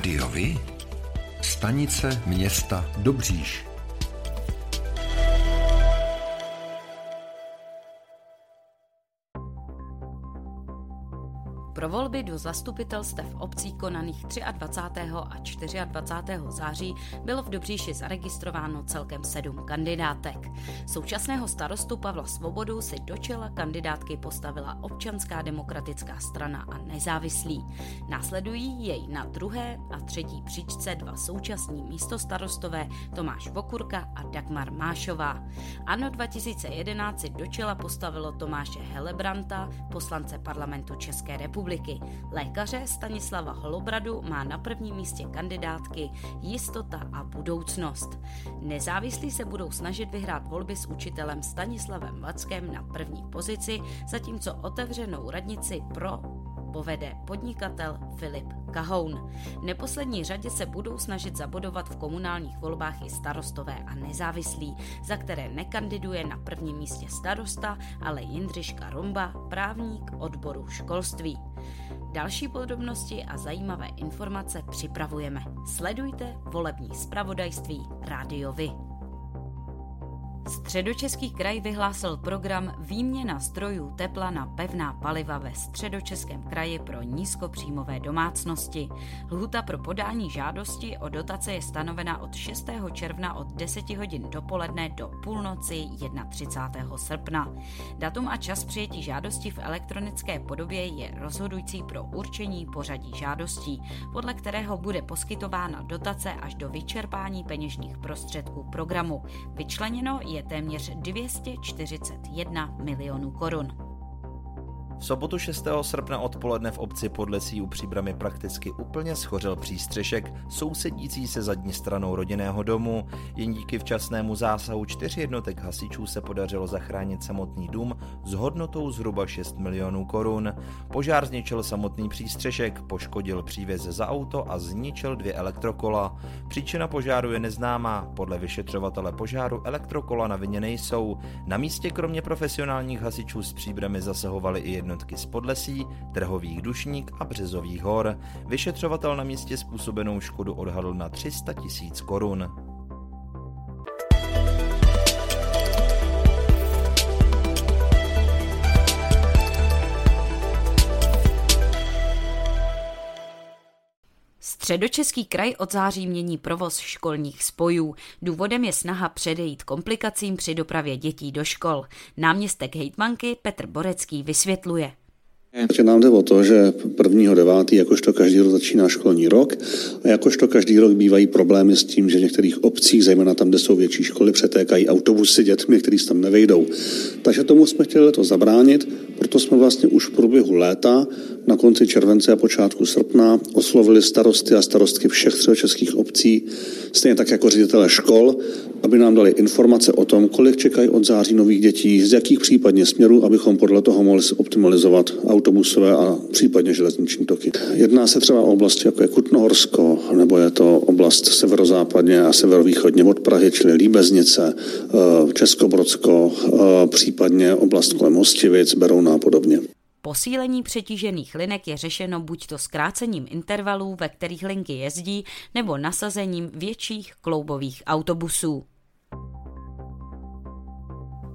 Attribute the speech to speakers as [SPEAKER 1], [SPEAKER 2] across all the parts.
[SPEAKER 1] Rádiovi? Stanice města Dobříš.
[SPEAKER 2] Volby do zastupitelstev obcí konaných 23. a 24. září bylo v Dobříši zaregistrováno celkem sedm kandidátek. Současného starostu Pavla Svobodu si do čela kandidátky postavila občanská demokratická strana a nezávislí. Následují jej na druhé a třetí příčce dva současní místostarostové Tomáš Vokurka a Dagmar Mášová. Ano 2011 si do čela postavilo Tomáše Helebranta, poslance parlamentu České republiky republiky. Lékaře Stanislava Holobradu má na prvním místě kandidátky Jistota a budoucnost. Nezávislí se budou snažit vyhrát volby s učitelem Stanislavem Vackem na první pozici, zatímco otevřenou radnici pro povede podnikatel Filip Kahoun. V neposlední řadě se budou snažit zabodovat v komunálních volbách i starostové a nezávislí, za které nekandiduje na prvním místě starosta, ale Jindřiška Romba, právník odboru školství. Další podrobnosti a zajímavé informace připravujeme. Sledujte volební zpravodajství Rádio Vy. Středočeský kraj vyhlásil program Výměna zdrojů tepla na pevná paliva ve středočeském kraji pro nízkopříjmové domácnosti. Lhuta pro podání žádosti o dotace je stanovena od 6. června od 10 hodin dopoledne do půlnoci 31. srpna. Datum a čas přijetí žádosti v elektronické podobě je rozhodující pro určení pořadí žádostí, podle kterého bude poskytována dotace až do vyčerpání peněžních prostředků programu. Vyčleněno je téměř 241 milionů korun.
[SPEAKER 3] V sobotu 6. srpna odpoledne v obci Podlesí u Příbramy prakticky úplně schořel přístřešek sousedící se zadní stranou rodinného domu. Jen díky včasnému zásahu čtyř jednotek hasičů se podařilo zachránit samotný dům s hodnotou zhruba 6 milionů korun. Požár zničil samotný přístřešek, poškodil přívěz za auto a zničil dvě elektrokola. Příčina požáru je neznámá, podle vyšetřovatele požáru elektrokola na vině nejsou. Na místě kromě profesionálních hasičů z Příbramy zasahovali i jedno jednotky z Podlesí, Trhových Dušník a Březových hor. Vyšetřovatel na místě způsobenou škodu odhadl na 300 tisíc korun.
[SPEAKER 2] Středočeský kraj od září mění provoz školních spojů. Důvodem je snaha předejít komplikacím při dopravě dětí do škol. Náměstek hejtmanky Petr Borecký vysvětluje.
[SPEAKER 4] Takže nám jde o to, že prvního devátý, jakožto každý rok začíná školní rok a jakožto každý rok bývají problémy s tím, že v některých obcích, zejména tam, kde jsou větší školy, přetékají autobusy dětmi, kteří tam nevejdou. Takže tomu jsme chtěli to zabránit, proto jsme vlastně už v průběhu léta na konci července a počátku srpna oslovili starosty a starostky všech českých obcí, stejně tak jako ředitele škol, aby nám dali informace o tom, kolik čekají od září nových dětí, z jakých případně směrů, abychom podle toho mohli optimalizovat autobusové a případně železniční toky. Jedná se třeba o oblasti jako je Kutnohorsko, nebo je to oblast severozápadně a severovýchodně od Prahy, čili Líbeznice, eh, Českobrodsko, případně oblast kolem Hostivic, Berouna a podobně.
[SPEAKER 2] Posílení přetížených linek je řešeno buď to zkrácením intervalů, ve kterých linky jezdí, nebo nasazením větších kloubových autobusů.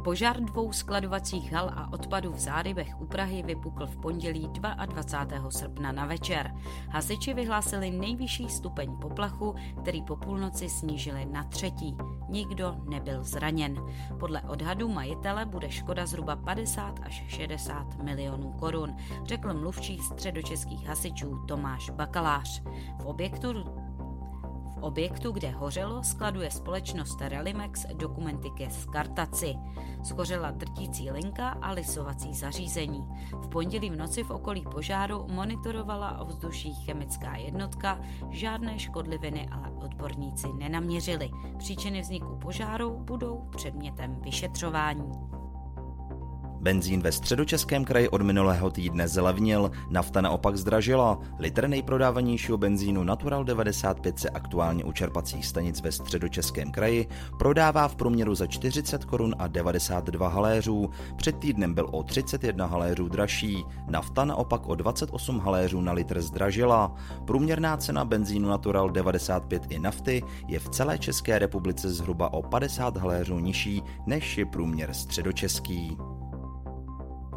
[SPEAKER 2] Požár dvou skladovacích hal a odpadů v Zárybech u Prahy vypukl v pondělí 22. srpna na večer. Hasiči vyhlásili nejvyšší stupeň poplachu, který po půlnoci snížili na třetí. Nikdo nebyl zraněn. Podle odhadu majitele bude škoda zhruba 50 až 60 milionů korun, řekl mluvčí středočeských hasičů Tomáš Bakalář. V objektu objektu, kde hořelo, skladuje společnost Relimex dokumenty ke skartaci. Schořela drtící linka a lisovací zařízení. V pondělí v noci v okolí požáru monitorovala ovzduší chemická jednotka, žádné škodliviny ale odborníci nenaměřili. Příčiny vzniku požáru budou předmětem vyšetřování.
[SPEAKER 3] Benzín ve středočeském kraji od minulého týdne zlevnil, nafta naopak zdražila. Litr nejprodávanějšího benzínu Natural 95 se aktuálně u čerpacích stanic ve středočeském kraji prodává v průměru za 40 korun a 92 haléřů. Před týdnem byl o 31 haléřů dražší. Nafta naopak o 28 haléřů na litr zdražila. Průměrná cena benzínu Natural 95 i nafty je v celé České republice zhruba o 50 haléřů nižší než je průměr středočeský.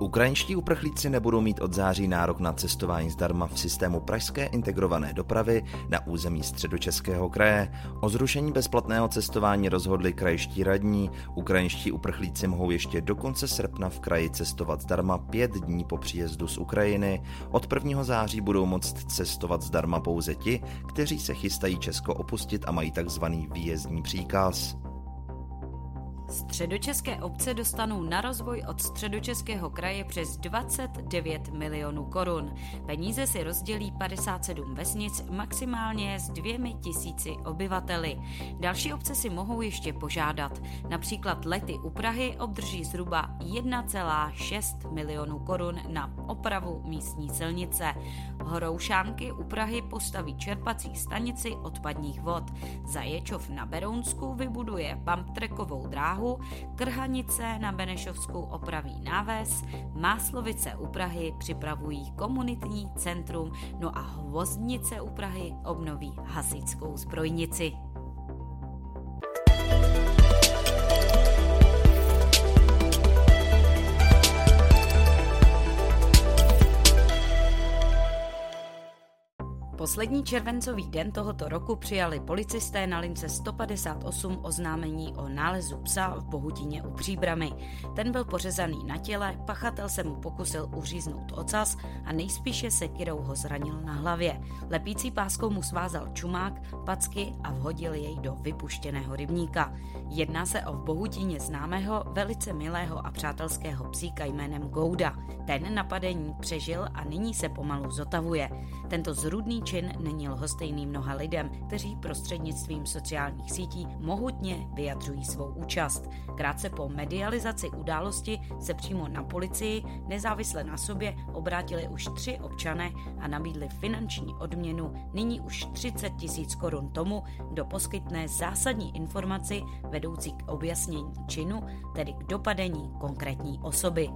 [SPEAKER 3] Ukrajinští uprchlíci nebudou mít od září nárok na cestování zdarma v systému pražské integrované dopravy na území středočeského kraje. O zrušení bezplatného cestování rozhodli krajští radní. Ukrajinští uprchlíci mohou ještě do konce srpna v kraji cestovat zdarma pět dní po příjezdu z Ukrajiny. Od 1. září budou moct cestovat zdarma pouze ti, kteří se chystají Česko opustit a mají takzvaný výjezdní příkaz.
[SPEAKER 2] Středočeské obce dostanou na rozvoj od středočeského kraje přes 29 milionů korun. Peníze si rozdělí 57 vesnic maximálně s dvěmi tisíci obyvateli. Další obce si mohou ještě požádat. Například Lety u Prahy obdrží zhruba 1,6 milionů korun na opravu místní silnice. Horoušánky u Prahy postaví čerpací stanici odpadních vod. Zaječov na Berounsku vybuduje pumptrekovou dráhu Krhanice na Benešovskou opraví náves, Máslovice u Prahy připravují komunitní centrum, no a Hvozdnice u Prahy obnoví hasičskou zbrojnici. Poslední červencový den tohoto roku přijali policisté na lince 158 oznámení o nálezu psa v Bohutině u Příbramy. Ten byl pořezaný na těle, pachatel se mu pokusil uříznout ocas a nejspíše se kirou ho zranil na hlavě. Lepící páskou mu svázal čumák, packy a vhodil jej do vypuštěného rybníka. Jedná se o v Bohutině známého, velice milého a přátelského psíka jménem Gouda. Ten napadení přežil a nyní se pomalu zotavuje. Tento zrudný čin není lhostejný mnoha lidem, kteří prostřednictvím sociálních sítí mohutně vyjadřují svou účast. Krátce po medializaci události se přímo na policii nezávisle na sobě obrátili už tři občané a nabídli finanční odměnu nyní už 30 tisíc korun tomu, kdo poskytne zásadní informaci vedoucí k objasnění činu, tedy k dopadení konkrétní osoby.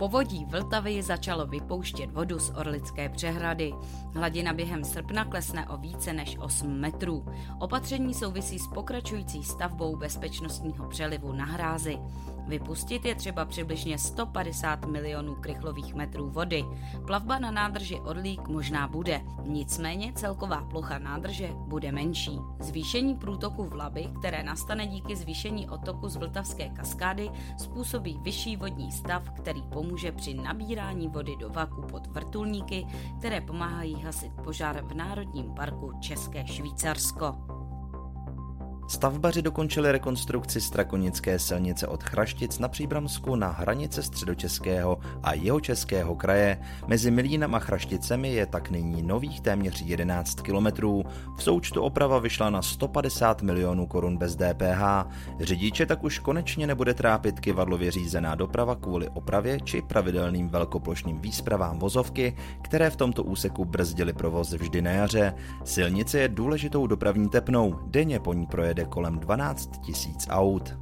[SPEAKER 2] Povodí Vltavy začalo vypouštět vodu z Orlické přehrady. Hladina během srpna klesne o více než 8 metrů. Opatření souvisí s pokračující stavbou bezpečnostního přelivu na hrázi. Vypustit je třeba přibližně 150 milionů krychlových metrů vody. Plavba na nádrži Orlík možná bude, nicméně celková plocha nádrže bude menší. Zvýšení průtoku Vlaby, které nastane díky zvýšení otoku z Vltavské kaskády, způsobí vyšší vodní stav, který pomůže při nabírání vody do vaku pod vrtulníky, které pomáhají hasit požár v Národním parku České Švýcarsko.
[SPEAKER 3] Stavbaři dokončili rekonstrukci Strakonické silnice od Chraštic na Příbramsku na hranice středočeského a jihočeského kraje. Mezi Milínem a Chrašticemi je tak nyní nových téměř 11 kilometrů. V součtu oprava vyšla na 150 milionů korun bez DPH. Řidiče tak už konečně nebude trápit kivadlově řízená doprava kvůli opravě či pravidelným velkoplošným výspravám vozovky, které v tomto úseku brzdily provoz vždy na jaře. Silnice je důležitou dopravní tepnou, denně po ní projede jede kolem 12 tisíc aut.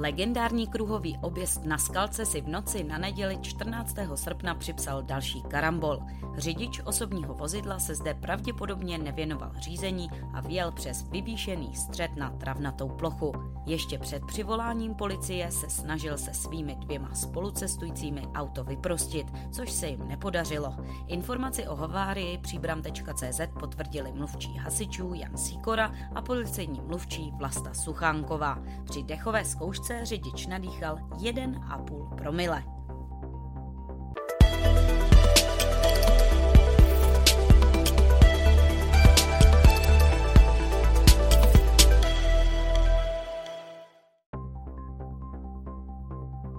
[SPEAKER 2] Legendární kruhový objezd na Skalce si v noci na neděli 14. srpna připsal další karambol. Řidič osobního vozidla se zde pravděpodobně nevěnoval řízení a vjel přes vyvýšený střed na travnatou plochu. Ještě před přivoláním policie se snažil se svými dvěma spolucestujícími auto vyprostit, což se jim nepodařilo. Informaci o havárii příbram.cz potvrdili mluvčí hasičů Jan Sikora a policejní mluvčí Vlasta Suchánková. Při dechové zkoušce se řidič nadýchal 1,5 promile.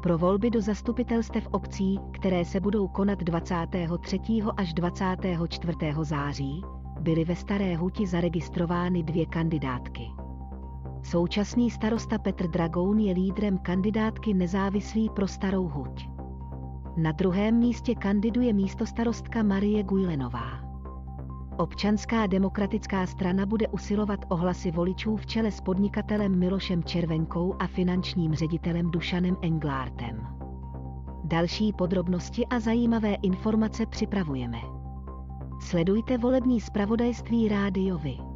[SPEAKER 5] Pro volby do zastupitelstev obcí, které se budou konat 23. až 24. září, byly ve Staré Huti zaregistrovány dvě kandidátky. Současný starosta Petr Dragoun je lídrem kandidátky nezávislý pro Starou Huť. Na druhém místě kandiduje místostarostka Marie Gujlenová. Občanská demokratická strana bude usilovat o hlasy voličů v čele s podnikatelem Milošem Červenkou a finančním ředitelem Dušanem Englártem. Další podrobnosti a zajímavé informace připravujeme. Sledujte volební zpravodajství rádiovi.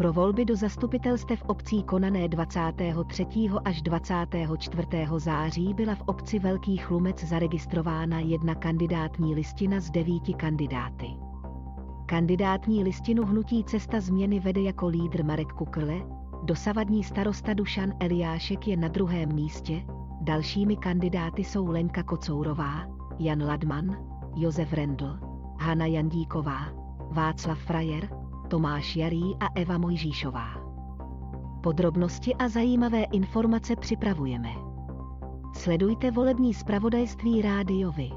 [SPEAKER 5] Pro volby do zastupitelstev obcí konané 23. až 24. září byla v obci Velký Chlumec zaregistrována jedna kandidátní listina z devíti kandidáty. Kandidátní listinu hnutí Cesta změny vede jako lídr Marek Kukrle, dosavadní starosta Dušan Eliášek je na druhém místě, dalšími kandidáty jsou Lenka Kocourová, Jan Ladman, Josef Rendl, Hana Jandíková, Václav Frajer, Tomáš Jarý a Eva Mojžíšová. Podrobnosti a zajímavé informace připravujeme. Sledujte volební zpravodajství rádiovi.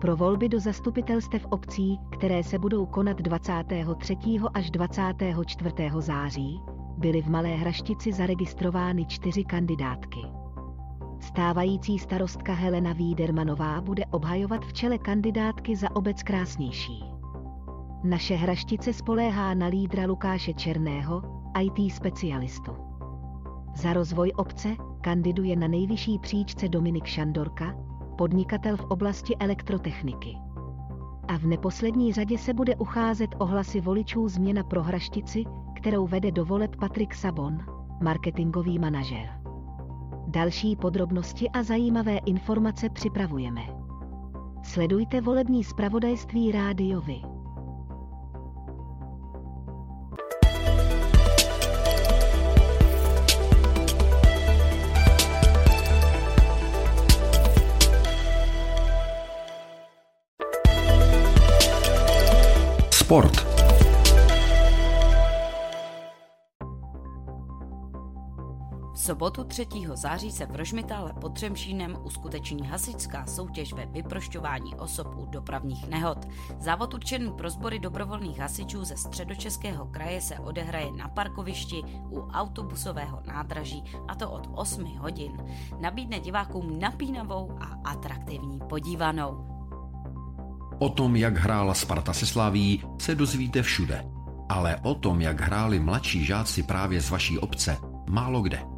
[SPEAKER 5] Pro volby do zastupitelstev obcí, které se budou konat 23. až 24. září, byly v Malé Hraštici zaregistrovány čtyři kandidátky. Stávající starostka Helena Vídermanová bude obhajovat v čele kandidátky za obec krásnější. Naše hraštice spoléhá na lídra Lukáše Černého, IT specialistu. Za rozvoj obce kandiduje na nejvyšší příčce Dominik Šandorka, podnikatel v oblasti elektrotechniky. A v neposlední řadě se bude ucházet o hlasy voličů změna pro hraštici, kterou vede do voleb Patrik Sabon, marketingový manažer. Další podrobnosti a zajímavé informace připravujeme. Sledujte volební zpravodajství rádiovi.
[SPEAKER 1] Sport.
[SPEAKER 2] Sobotu 3. září se v Rožmitále pod Třemšínem uskuteční hasičská soutěž ve vyprošťování osob u dopravních nehod. Závod určený pro sbory dobrovolných hasičů ze středočeského kraje se odehraje na parkovišti u autobusového nádraží a to od 8 hodin. Nabídne divákům napínavou a atraktivní podívanou.
[SPEAKER 1] O tom, jak hrála Sparta se Slaví, se dozvíte všude. Ale o tom, jak hráli mladší žáci právě z vaší obce, málo kde.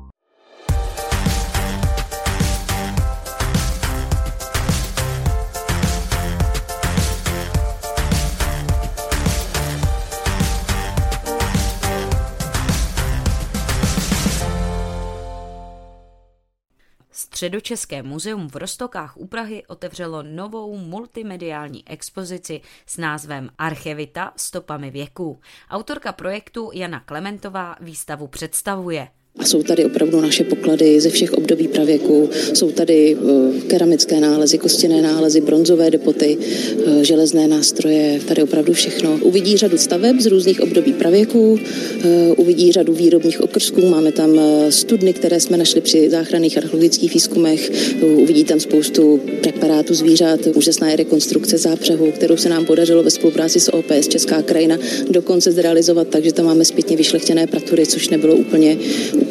[SPEAKER 2] Středočeské muzeum v Rostokách u Prahy otevřelo novou multimediální expozici s názvem Archevita stopami věků. Autorka projektu Jana Klementová výstavu představuje.
[SPEAKER 6] A jsou tady opravdu naše poklady ze všech období pravěku. Jsou tady eh, keramické nálezy, kostěné nálezy, bronzové depoty, eh, železné nástroje, tady opravdu všechno. Uvidí řadu staveb z různých období pravěku, eh, uvidí řadu výrobních okrsků, máme tam studny, které jsme našli při záchranných archeologických výzkumech, uvidí tam spoustu preparátů zvířat, úžasná je rekonstrukce zápřehu, kterou se nám podařilo ve spolupráci s OPS Česká krajina dokonce zrealizovat tak, že tam máme zpětně vyšlechtěné pratury, což nebylo úplně,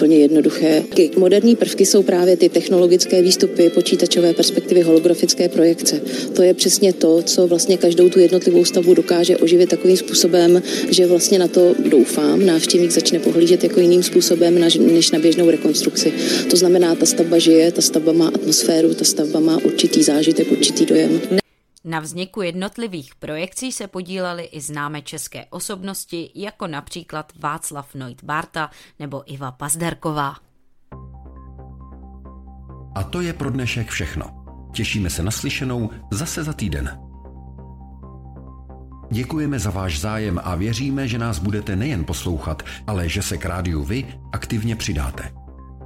[SPEAKER 6] úplně jednoduché. Moderní prvky jsou právě ty technologické výstupy, počítačové perspektivy, holografické projekce. To je přesně to, co vlastně každou tu jednotlivou stavbu dokáže oživit takovým způsobem, že vlastně na to doufám, návštěvník začne pohlížet jako jiným způsobem než na běžnou rekonstrukci. To znamená, ta stavba žije, ta stavba má atmosféru, ta stavba má určitý zážitek, určitý dojem.
[SPEAKER 2] Na vzniku jednotlivých projekcí se podílely i známé české osobnosti, jako například Václav Noit Barta nebo Iva Pazderková.
[SPEAKER 1] A to je pro dnešek všechno. Těšíme se na slyšenou zase za týden. Děkujeme za váš zájem a věříme, že nás budete nejen poslouchat, ale že se k rádiu vy aktivně přidáte.